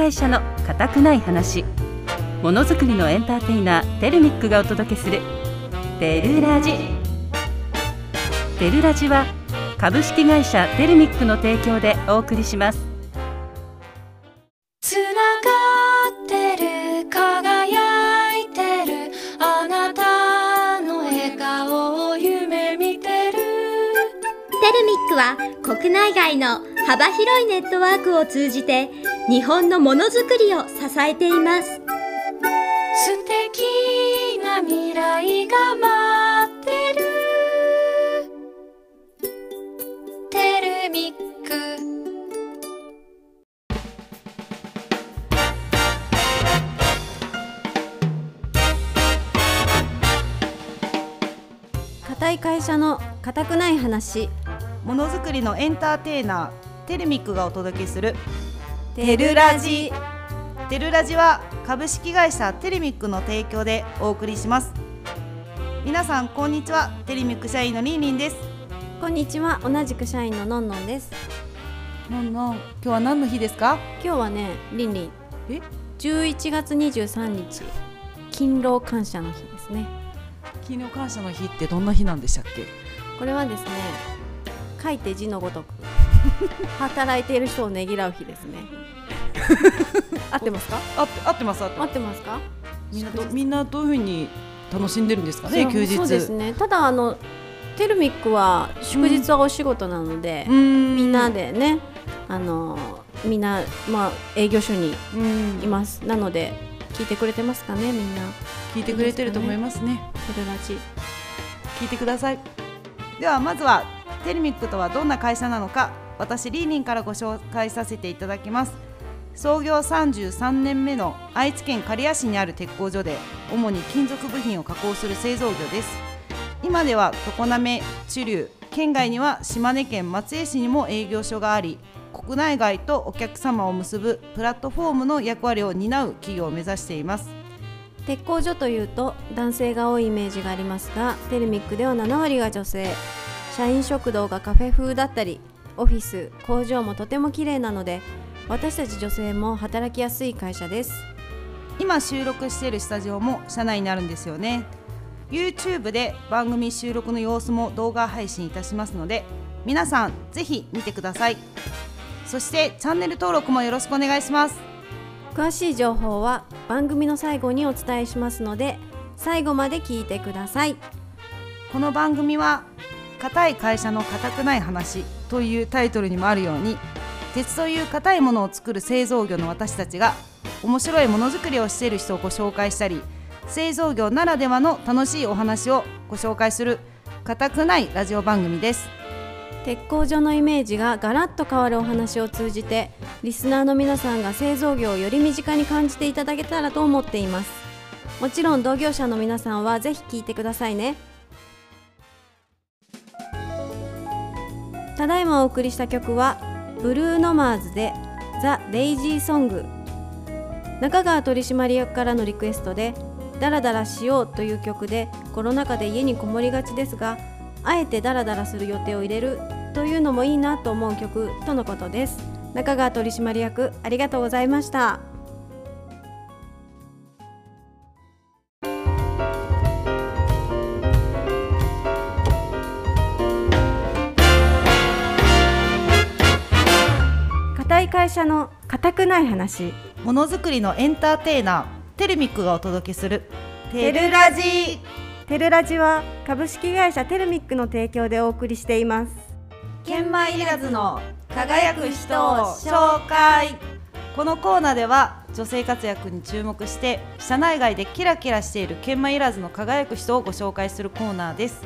会社の固くない話。ものづくりのエンターテイナーテルミックがお届けする。テルラジ。テルラジは株式会社テルミックの提供でお送りします。つながってる輝いてる。あなたの笑顔を夢見てる。テルミックは国内外の幅広いネットワークを通じて日本のものづくりを支えています。素敵な未来が待ってる。テルミック。固い会社の固くない話。ものづくりのエンターテイナーテルミックがお届けするテルラジ。テルラジは株式会社テレミックの提供でお送りします。皆さんこんにちは。テレミック社員のりんりんです。こんにちは。同じく社員ののんのんです。のんのん今日は何の日ですか？今日はねりんりんえ？11月23日勤労感謝の日ですね。勤労感謝の日ってどんな日なんでしたっけ？これはですね書いて字のごとく働いている人をねぎらう日ですね。合ってますか？あって合ってます合って合ますか？みんなどみんなどういうふうに楽しんでるんですかね休日。そうですね。ただあのテルミックは祝日はお仕事なので、うん。みんなでねあのみんなまあ営業所にうん。います。なので聞いてくれてますかねみんな。聞いてくれてると思いますね。テルラジ聞いてください。ではまずはテルミックとはどんな会社なのか私リーニンからご紹介させていただきます。創業33年目の愛知県刈谷市にある鉄工所で主に金属部品を加工する製造業です。今では常滑知立県外には島根県松江市にも営業所があり国内外とお客様を結ぶプラットフォームの役割を担う企業を目指しています。鉄工所というと男性が多いイメージがありますがテルミックでは7割が女性。社員食堂がカフェ風だったりオフィス工場もとても綺麗なので私たち女性も働きやすい会社です。今収録しているスタジオも社内になるんですよね。YouTube で番組収録の様子も動画配信いたしますので皆さんぜひ見てください。そしてチャンネル登録もよろしくお願いします。詳しい情報は番組の最後にお伝えしますので最後まで聞いてください。この番組は硬い会社の硬くない話というタイトルにもあるように鉄という硬いものを作る製造業の私たちが面白いものづくりをしている人をご紹介したり製造業ならではの楽しいお話をご紹介する硬くないラジオ番組です。鉄工所のイメージがガラッと変わるお話を通じてリスナーの皆さんが製造業をより身近に感じていただけたらと思っています。もちろん同業者の皆さんはぜひ聞いてくださいね。ただいまお送りした曲はブルーノマーズでザ・デイジーソング。中川取締役からのリクエストでダラダラしようという曲でコロナ禍で家にこもりがちですがあえてダラダラする予定を入れるというのもいいなと思う曲とのことです。中川取締役ありがとうございました。会社の固くない話。ものづくりのエンターテイナーテルミックがお届けする。テルラジ。テルラジは株式会社テルミックの提供でお送りしています。研磨いらずの輝く人を紹介。このコーナーでは女性活躍に注目して社内外でキラキラしている研磨いらずの輝く人をご紹介するコーナーです。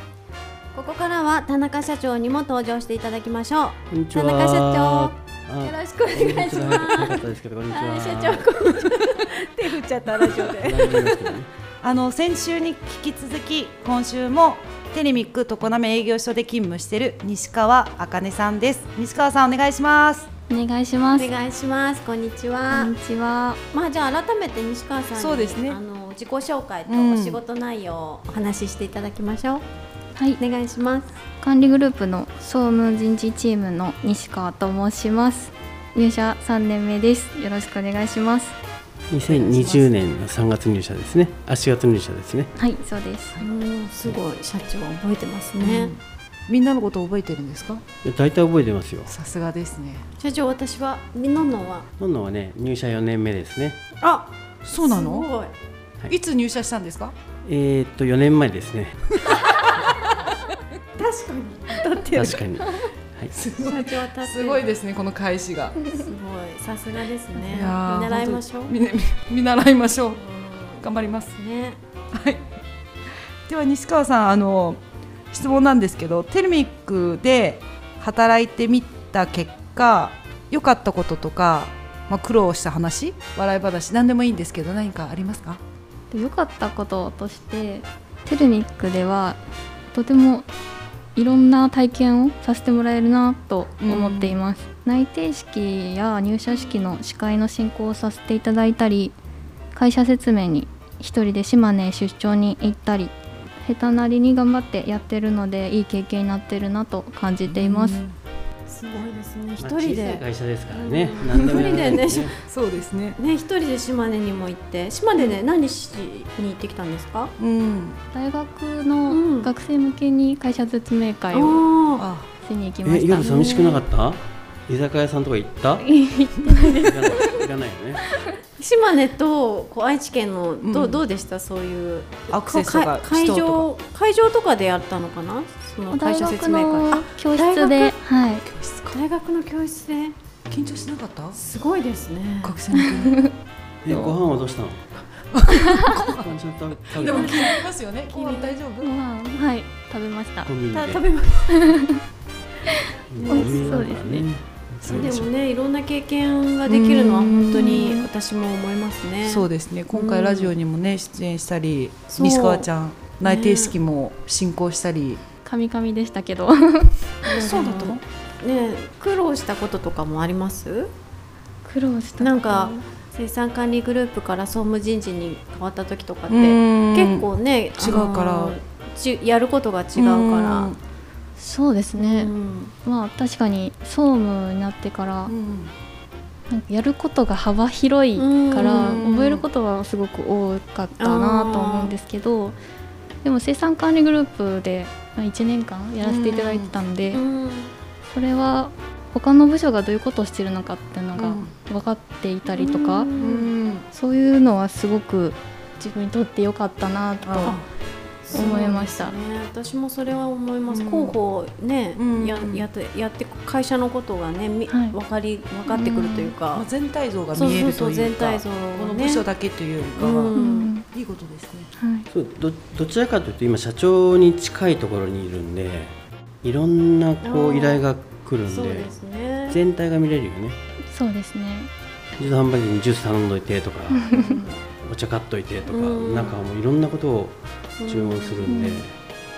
ここからは田中社長にも登場していただきましょう。田中社長。あよろしくお願いします。なかったですけど、こんにちは。はい社長こんにちは。手振っちゃったラジオであの先週に引き続き今週もテレミック常滑営業所で勤務している西川茜さんです。西川さんお願いします。お願いします。お願いします。こんにちこはんにちは。まあじゃあ改めて西川さんにそうですね。あの自己紹介とうん。お仕事内容をお話ししていただきましょう、はい、お願いします。管理グループの総務人事チームの西川と申します。入社3年目です。よろしくお願いします。2020年の3月入社ですね。あ、4月入社ですね。はいそうです。うんすごい社長覚えてますね、みんなのこと覚えてるんですか？大体覚えてますよ。さすがですね。社長私はみのんのんは。のんのんはね、入社4年目ですね。あそうなの？すごい。い。つ入社したんですか？えー、っと4年前ですね。確かにだって確かに。はい。社長は達すごいですねこの返しが。すごい。さすがですね。見習いましょう。見見習いましょう。頑張ります。ねはい。では西川さんあの質問なんですけどテルミックで働いてみた結果良かったこととか、まあ、苦労した話笑い話何でもいいんですけど何かありますか？で良かったこととしてテルミックではとてもいろんな体験をさせてもらえるなと思っています、内定式や入社式の司会の進行をさせていただいたり会社説明に一人で島根へ出張に行ったり下手なりに頑張ってやってるのでいい経験になってるなと感じています、すごいですね。一まあ人で。会社ですからね。一人でねそうですね。ね一人で島根にも行って。島根で何しに行ってきたんですか？うん。大学うん。の学生向けに会社説明会をああしに行きまえ、した。夜寂しくなかった？居酒屋さんとか行った？行ってないです。行かないよね。ー島根とこう愛知県のどううん。どうでした？そういう。アクセスとかか会場会場とかでやったのかな？その会社説明会。教室で、はい、大学の教室で緊張しなかった？すごいですね。学生向け え、ご飯はどうしたの？ご飯ちゃんと食べたでも気になりますよね。気に大丈夫？ご飯はい。食べました。コンビニで。た食べます。美味しそうですね。でもねいろんな経験ができるのは本当に私も思いますね。そうですね。今回ラジオにもね出演したり西川ちゃん内定式も進行したり、カミカミでしたけど。そうだったの？ね苦労したこととかもあります？苦労したなんか生産管理グループから総務人事に変わった時とかって結結構ね違うから。ちやることが違うから。そうですね、うん。まあ確かに総務になってからうん。なんかやることが幅広いからうん。覚えることはすごく多かったなと思うんですけどでも生産管理グループでまあ1年間やらせていただいてたんで、うんそれは他の部署がどういうことをしてるのかっていうのがうん。分かっていたりとか、うん。そういうのはすごく自分にとって良かったなとあ思いました。ね、私もそれは思います、うん。広報ね、うん。ややってやって会社のことがね、みはい。分かり分かってくるというか。まあ、、全体像がそう見えるというか全体像をね。この部署だけというよりかは、いいことですね。はい。そうどどちらかというと今社長に近いところにいるんでいろんなこう依頼が来るんでね。全体が見れるよね。そうですね。自動販売機にジュース頼んどいてとか お茶買っといてとか、うん。なんかもういろんなことを注文するんで、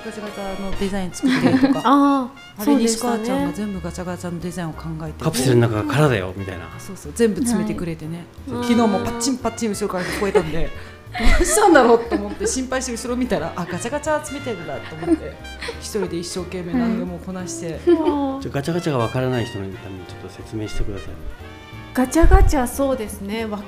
ガチャガチャのデザイン作ってとか あああれそうでした西川ちゃんがね全部ガチャガチャのデザインを考えて。カプセルの中が空だよみたいな、そうそう全部詰めてくれてね、はい昨日もパッチンパッチン後ろから聞こえたんでどうしたんだろうと思って心配して後ろ見たらあガチャガチャ詰めてるんだと思って一人で一生懸命何でもこなして、ちょガチャガチャがわからない人のためにちょっと説明してください。ガチャガチャそうですね。わ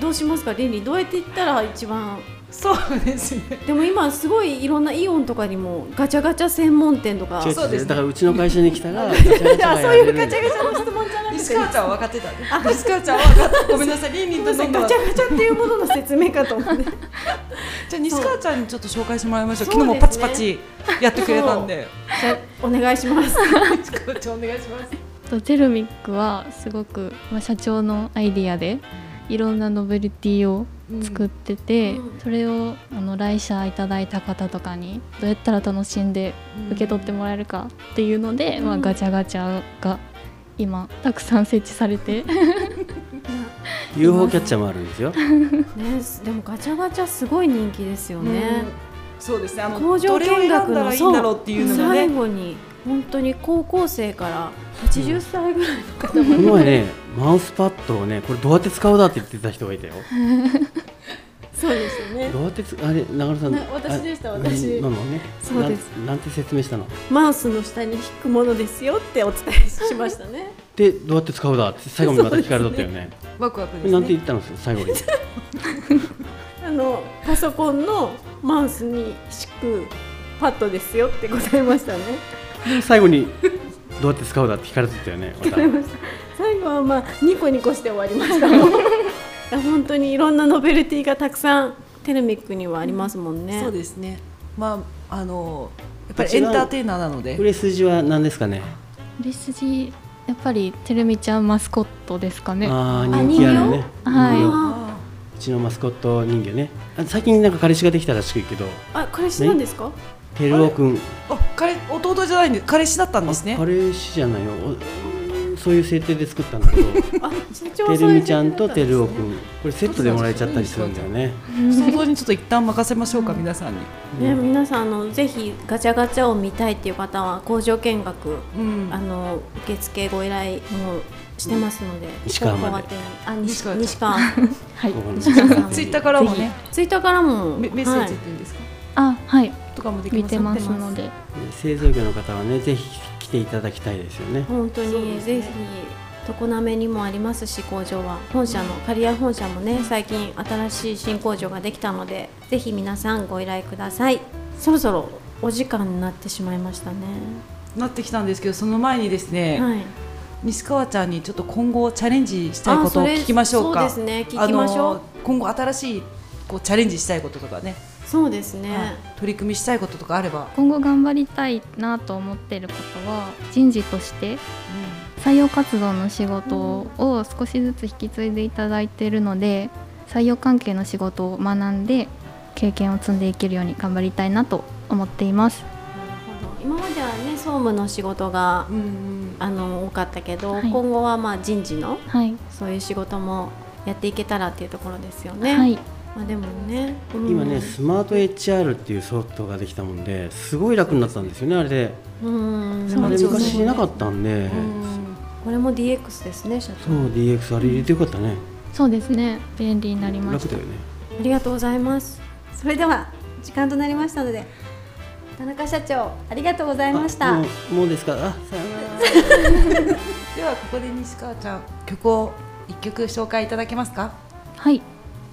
どうしますか？リンリンどうやって言ったら一番そうですね。でも今すごいいろんなイオンとかにもガチャガチャ専門店とか。そうですね。だからうちの会社に来たらあそういうガチャガチャの質問じゃなくて西川ちゃんは分かってたね西川ちゃんは分かってごめん。なさいリンリンとガチャガチャっていうものの説明かと思って。じゃあ西川ちゃんにちょっと紹介してもらいましょう。ね。昨日もパチパチやってくれたんで。じゃあお願いします。西川ちゃんお願いします。とゼルミックはすごく、まあ、社長のアイディアでいろんなノベルティを作ってて、うん。それをあの来社いただいた方とかにどうやったら楽しんで受け取ってもらえるかっていうので、まあ、ガチャガチャが今たくさん設置されて。UFO キャッチャーもあるんですよ。ねでもガチャガチャすごい人気ですよね、そうですね。あの工場見学どれを選んだのらいいんだろうっていうのが最ね後に本当に高校生から80歳ぐらいの方この前ねマウスパッドをねこれどうやって使うだって言ってた人がいたよ。そうですよね。どうやってつあれ長野さんな私でしたあ私ななのね。そうです。なんて説明したの？マウスの下に引くものですよってお伝えしましたね。でどうやって使うだって最後にまた聞かれとったよね。ワクワクですね。なんて言ったの最後に？あのパソコンのマウスに敷くパッドですよって答えましたね。最後にどうやって使うだって聞かれとったよねまた。答えました最後はまあニコニコして終わりました 本当にいろんなノベルティがたくさんテルミックにはありますもんね、そうですね。まああのやっぱりエンターテイナーなので。売れ筋は何ですかね？売れ筋やっぱりてるみちゃんマスコットですかね。ああ人気あるね。はい人形。あうちのマスコット人形ね。あ最近なんか彼氏ができたらしいけど。あ彼氏なんですか、てるおくん。あ彼弟じゃないんで彼氏だったんですね。彼氏じゃないよ。おそういう設定で作ったんだけどてるみちゃんとてるおくん。これセットでもらえちゃったりするんだよね。想像にちょっと一旦任せましょうか皆さんに。ったん皆さんあのぜひガチャガチャを見たいっていう方は工場見学うん。あの受付ご依頼もしてますので、西川まで。あ西西川西川。はい。西川さん。ツイッターからもね。ツイッターからも。メメッセーはい。ジっていうんですか、あはい。とかもできます？見てますので。製造業の方はねぜひ来ていただきたいですよね。本当に。ね。ぜひ常滑にもありますし工場は本社の刈谷本社もね最近新しい新工場ができたのでぜひ皆さんご依頼ください。そろそろお時間になってしまいましたね。なってきたんですけどその前にですね、はい。西川ちゃんにちょっと今後チャレンジしたいことを聞きましょうか。そうですね。聞きましょう。あの今後新しいこうチャレンジしたいこととかね、そうですね、はい。取り組みしたいこととかあれば、今後頑張りたいなと思っていることは人事として採用活動の仕事を少しずつ引き継いでいただいているので採用関係の仕事を学んで経験を積んでいけるように頑張りたいなと思っています。今まではね総務の仕事がうんうん。あの多かったけど、はい。今後はまあ人事のはい、そういう仕事もやっていけたらっていうところですよね。はい、まあでもね、うん。今ねスマート HR っていうソフトができたもんですごい楽になったんですよねあれで。うん、あれ昔なかったんで。これも DX ですね社長。そう DX あれ入れてよかったね。そうですね。便利になりました。楽だよね。ありがとうございます。それでは時間となりましたので、田中社長ありがとうございました。あもうもうですか？あさよなら。ではここで西川ちゃん曲を一曲紹介いただけますか？はい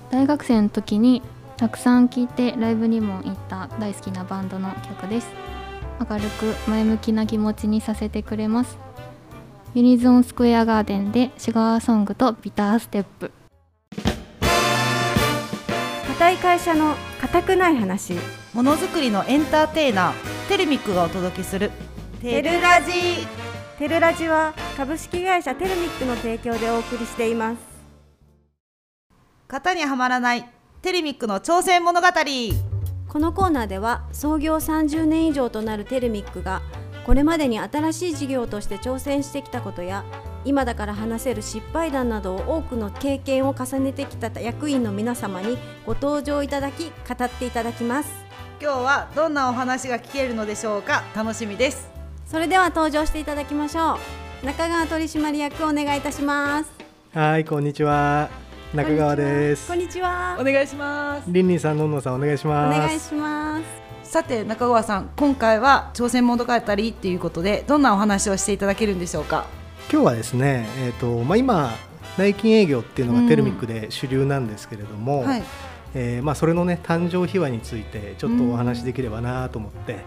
大学生の時にたくさん聴いてライブにも行った大好きなバンドの曲です。明るく前向きな気持ちにさせてくれます。ユニゾンスクエアガーデンでシュガーソングとビターステップ。固い会社の固くない話。ものづくりのエンターテイナーテルミックがお届けする。テルラジ。テルラジは株式会社テルミックの提供でお送りしています型にはまらないテルミックの挑戦物語。このコーナーでは創業30年以上となるテルミックがこれまでに新しい事業として挑戦してきたことや今だから話せる失敗談などを多くの経験を重ねてきた役員の皆様にご登場いただき語っていただきます。今日はどんなお話が聞けるのでしょうか？楽しみです。それでは登場していただきましょう。中川取締役お願いいたします。はい、こんにちは。中川ですこ。んにちはお願いしますりんりんさん、のんのんさん、お願いしおます。願いしますさて中川さん今回は挑戦物語っていうことでどんなお話をしていただけるんでしょうか？今日はですね、えっ、と、まあ、今。内勤営業っていうのうんがテルミックで主流なんですけれども、はいえーまあ、それのね誕生秘話についてちょっとお話しできればなと思って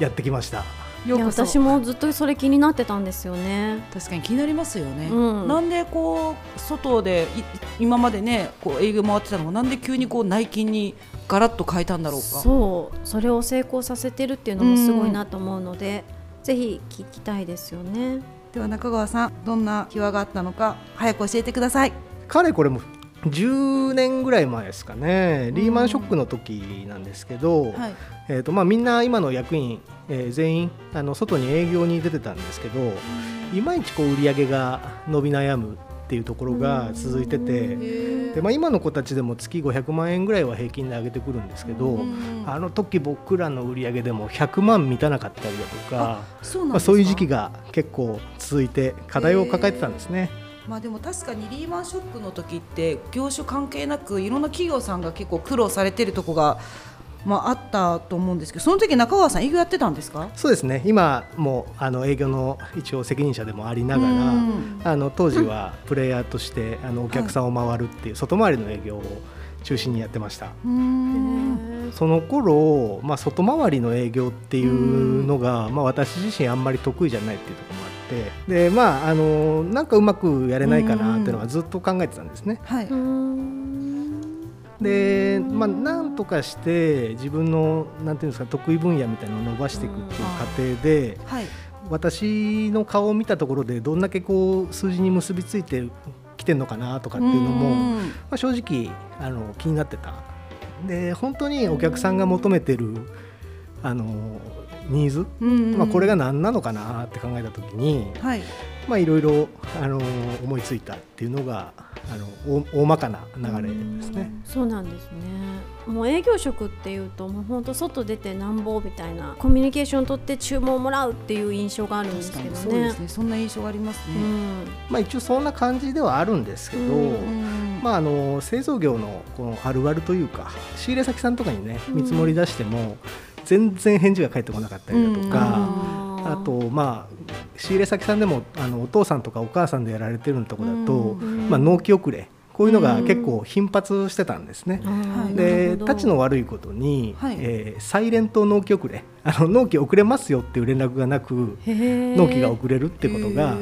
やってきました、そいや私もずっとそれ気になってたんですよね。確かに気になりますよね、うん。なんでこう外でい今までねこう営業回ってたのがなんで急にこう内勤にガラッと変えたんだろうか。そう。それを成功させてるっていうのもすごいなと思うので、ぜひ聞きたいですよね。では中川さんどんな秘話があったのか早く教えてください。かれこれも10年ぐらい前ですかね。リーマンショックの時なんですけど、はい。えーとまあ、みんな今の役員、えー全員あの外に営業に出てたんですけど、いまいちこう売り上げが伸び悩むっていうところが続いてて、でまあ、今の子たちでも月500万円ぐらいは平均で上げてくるんですけど、あの時僕らの売り上げでも100万満たなかったりだとかそうまあ、そういう時期が結構続いて課題を抱えてたんですね。まあでも確かにリーマンショックの時って業種関係なくいろんな企業さんが結構苦労されてるとこがまああったと思うんですけどその時中川さん営業やってたんですか？そうですね。今もあの営業の一応責任者でもありながらうん。あの当時はプレイヤーとしてあのお客さんを回るっていう外回りの営業を中心にやってました。うー。んその頃、まあ、外回りの営業っていうのが、まあ、私自身あんまり得意じゃないっていうところもあって。でまああのなんかうまくやれないかなっていうのはずっと考えてたんですね。はい、で、まあ、なんとかして自分のなんていうんですか得意分野みたいなのを伸ばしていくっていう過程ではい。私の顔を見たところでどんだけこう数字に結びついてきてるのかなとかっていうのも、うん。まあ、正直あの気になってたで本当にお客さんが求めてるあのニーズ、うんまあ、これが何なのかなって考えた時にはい。まあいろいろあの思いついたっていうのがあの大大まかな流れですね。そうなんですね。もう営業職っていうともう本当外出てなんぼみたいなコミュニケーション取って注文をもらうっていう印象があるんですけどね。そうですね。そんな印象がありますね、うん。まあ、一応そんな感じではあるんですけど、うんまあ、あの製造業のこのあるあるというか仕入れ先さんとかにね見積もり出しても全然返事が返ってこなかったりだとか、あとまあ仕入れ先さんでもあのお父さんとかお母さんでやられてるところだと、まあ、納期遅れこういうのが結構頻発してたんですね。はい。でたちの悪いことに、はい。えーサイレント納期遅れあの納期遅れますよっていう連絡がなく納期が遅れるってことが、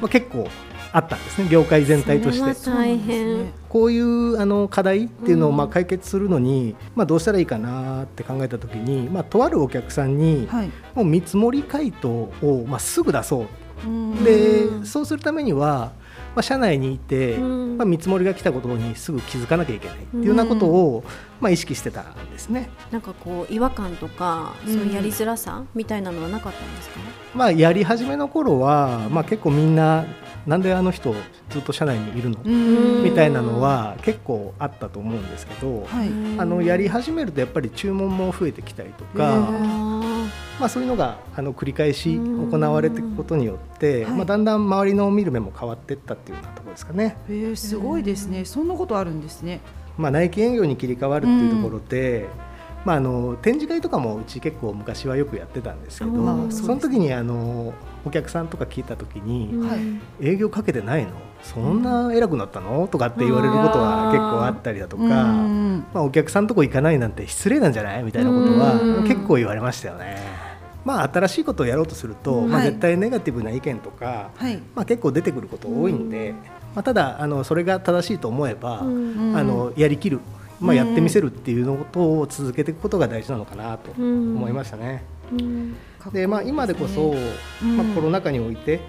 まあ、結構あったんですね業界全体として。それは大変。こういうあの課題っていうのをまあ解決するのに、まあ、どうしたらいいかなって考えた時に、まあ、とあるお客さんに、はい。もう見積もり回答をまあすぐ出そう。うん。でそうするためには、まあ、社内にいて、うん。まあ、見積もりが来たことにすぐ気づかなきゃいけないっていうようなことを、まあ、意識してたんですね。なんかこう違和感とかそういうやりづらさみたいなのはなかったんですか、まあ、やり始めの頃は、まあ、結構みんななんであの人ずっと社内にいるの？うん。みたいなのは結構あったと思うんですけど、はい。あのやり始めるとやっぱり注文も増えてきたりとへか、あまあ、そういうのがあの繰り返し行われていくことによって、はい。まあ、だんだん周りの見る目も変わっていったっていうようなところですかね。えー、すごいですね。そんなことあるんですね。まあ、内勤営業に切り替わるっていうところで、まあ、あの展示会とかもうち結構昔はよくやってたんですけど、うん。その時にあのお客さんとか聞いた時に、ーはい営業かけてないの？そんな偉くなったの？とかって言われることは結構あったりだとか、うん。まあ、お客さんとこ行かないなんて失礼なんじゃない？みたいなことはうん。結構言われましたよね。まあ、新しいことをやろうとすると、まあ、はい。絶対ネガティブな意見とか、はい。まあ、結構出てくること多いんで、まあ、ただあのそれが正しいと思えば、うん。あのやりきる、まあ、やってみせるっていうのことを続けていくことが大事なのかなと思いましたね。うん。でまあ、今でこそ、うんまあ、コロナ禍において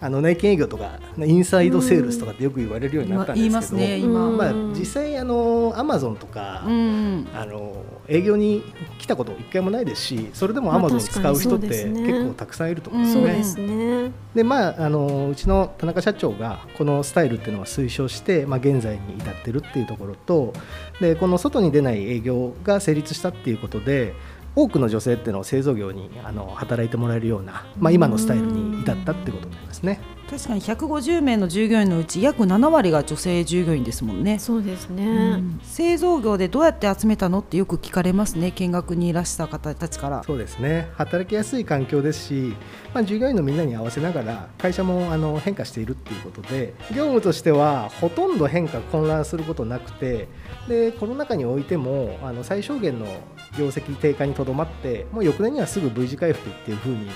あの内勤営業とかインサイドセールスとかってよく言われるようになったんですけど、ね今、まあ、実際あのアマゾンとか、うんあの営業に来たこと一回もないですしそれでもまあアマゾン使う人って結構たくさんいると思うんですよね。でまあ、あのうちの田中社長がこのスタイルっていうのを推奨して、まあ、現在に至ってるっていうところとでこの外に出ない営業が成立したっていうことで多くの女性っていうのを製造業にあの働いてもらえるような、まあ、今のスタイルに至ったっていうことになりますね。確かに150名の従業員のうち約7割が女性従業員ですもんね、そうですね、うん。製造業でどうやって集めたのってよく聞かれますね。見学にいらした方たちから。そうですね。働きやすい環境ですし、まあ、従業員のみんなに合わせながら会社もあの変化しているっていうことで業務としてはほとんど変化混乱することなくてでコロナ禍においてもあの最小限の業績低下にとどまってもう翌年にはすぐ V 字回復っていう風に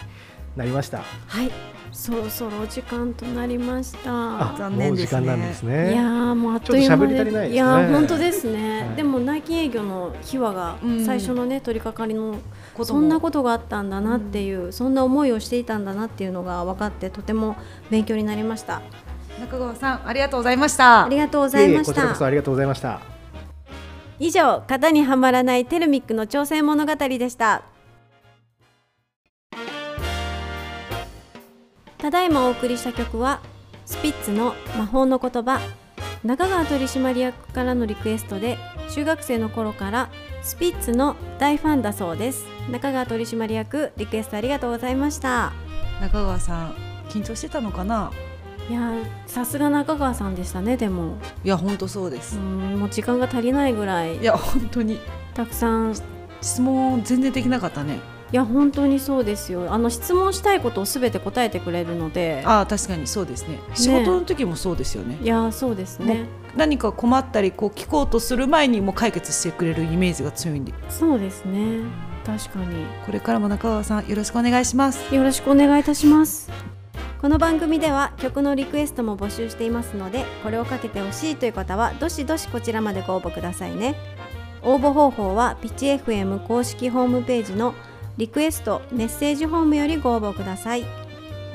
なりました。はい。そろそろお時間となりました。あ残念ですね。もう時間なんですいねやーもうあっという間ちょっと喋り足りないですね。いやー本当ですね、はい。でも内勤営業の秘話がうん。最初のね取り掛かりのそんなことがあったんだなっていう、そんな思いをしていたんだなっていうのが分かってとても勉強になりました。中川さんありがとうございました。ありがとうございましええこちらこそたありがとうございました以上型にはまらないテルミックの挑戦物語でした。ただいまお送りした曲はスピッツの魔法の言葉中川取締役からのリクエストで中学生の頃からスピッツの大ファンだそうです。中川取締役リクエストありがとうございました。中川さん緊張してたのかな？いやーさすが中川さんでしたねでも。いや本当そうです。う、んもう時間が足りないぐらい。いや本当に。たくさん。い質問全然できなかったね。や本当にそうですよ。あの質問したいことをすべて答えてくれるので。ああ確かにそうですね。仕事の時もそうですよね。いやーそうですね。何か困ったりこう聞こうとする前にもう解決してくれるイメージが強いんで。そうですね。確かに。これからも中川さんよろしくお願いします。よろしくお願いいたしますこの番組では曲のリクエストも募集していますのでこれをかけてほしいという方はどしどしこちらまでご応募くださいね。応募方法はピチ FM 公式ホームページのリクエストメッセージホームよりご応募ください。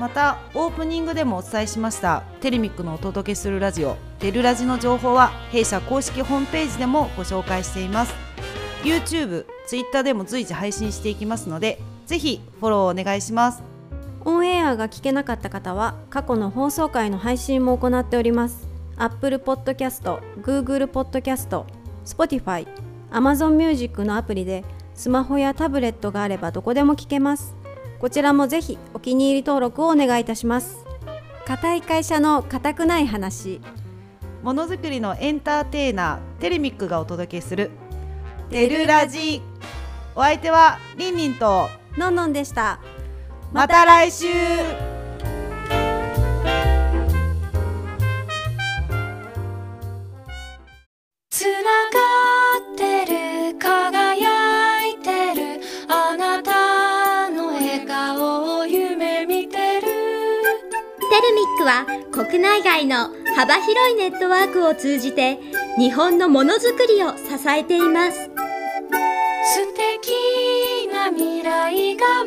またオープニングでもお伝えしましたテレミックのお届けするラジオ「テルラジ」の情報は弊社公式ホームページでもご紹介しています。YouTube、Twitter でも随時配信していきますのでぜひフォローお願いします。オンエアが聞けなかった方は過去の放送回の配信も行っております。Apple Podcast、Google Podcast、Spotify、Amazon Music のアプリでスマホやタブレットがあればどこでも聞けます。こちらもぜひお気に入り登録をお願いいたします。固い会社の固くない話。ものづくりのエンターテイナーテレミックがお届けする「テルラジ」お相手はりんりんとのんのんでしたまた来週。つながってる輝いてるあなたの笑顔を夢見てる。テルミックは国内外の幅広いネットワークを通じて日本のものづくりを支えています。素敵な未来が